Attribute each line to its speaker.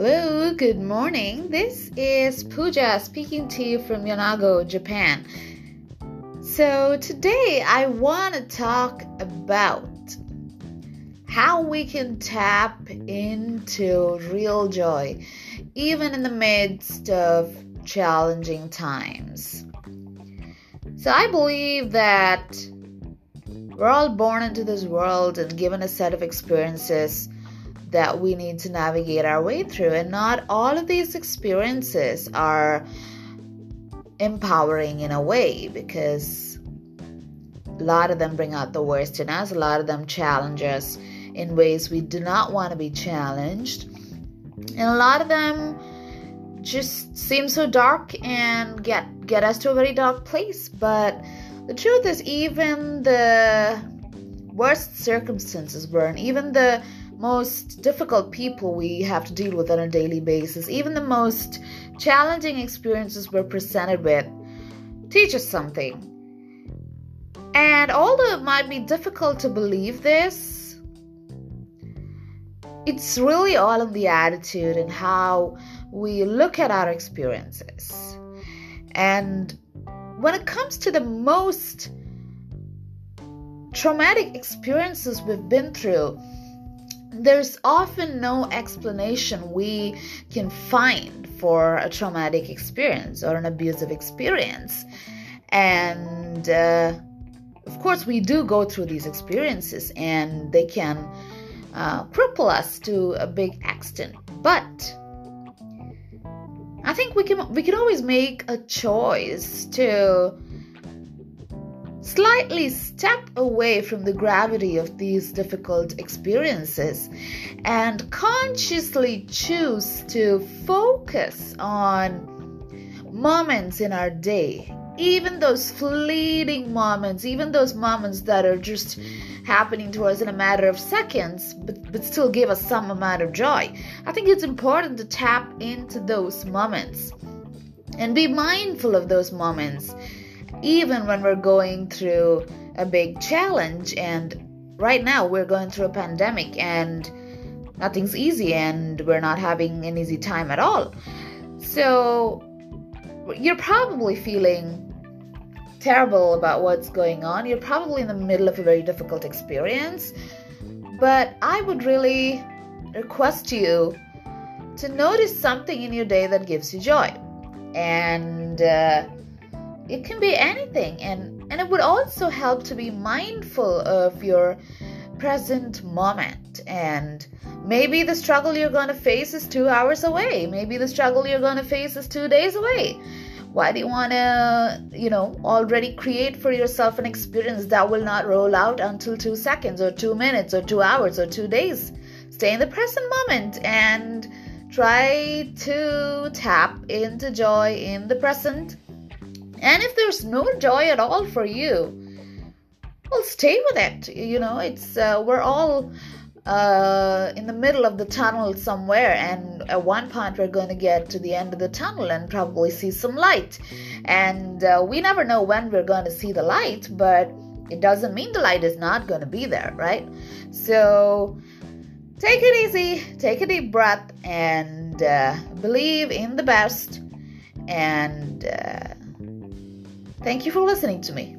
Speaker 1: Hello, good morning. This is Pooja speaking to you from Yonago, Japan. So, today I want to talk about how we can tap into real joy even in the midst of challenging times. So, I believe that we're all born into this world and given a set of experiences that we need to navigate our way through. And not all of these experiences are empowering in a way because a lot of them bring out the worst in us, a lot of them challenge us in ways we do not want to be challenged. And a lot of them just seem so dark and get get us to a very dark place. But the truth is even the worst circumstances burn, even the most difficult people we have to deal with on a daily basis, even the most challenging experiences we're presented with, teach us something. And although it might be difficult to believe this, it's really all in the attitude and how we look at our experiences. And when it comes to the most traumatic experiences we've been through, there's often no explanation we can find for a traumatic experience or an abusive experience. And uh, of course, we do go through these experiences and they can uh, cripple us to a big extent. But I think we can we can always make a choice to slightly step away from the gravity of these difficult experiences and consciously choose to focus on moments in our day even those fleeting moments, even those moments that are just happening to us in a matter of seconds, but, but still give us some amount of joy. I think it's important to tap into those moments and be mindful of those moments even when we're going through a big challenge. And right now, we're going through a pandemic and nothing's easy, and we're not having an easy time at all. So, you're probably feeling terrible about what's going on. You're probably in the middle of a very difficult experience. But I would really request you to notice something in your day that gives you joy. And uh, it can be anything and and it would also help to be mindful of your present moment. And maybe the struggle you're going to face is 2 hours away. Maybe the struggle you're going to face is 2 days away. Why do you want to you know already create for yourself an experience that will not roll out until 2 seconds or 2 minutes or 2 hours or 2 days? Stay in the present moment and try to tap into joy in the present and if there's no joy at all for you, well, stay with it. You know, it's uh, we're all uh, in the middle of the tunnel somewhere, and at one point we're going to get to the end of the tunnel and probably see some light. And uh, we never know when we're going to see the light, but it doesn't mean the light is not going to be there, right? So take it easy, take a deep breath, and uh, believe in the best. And uh, Thank you for listening to me.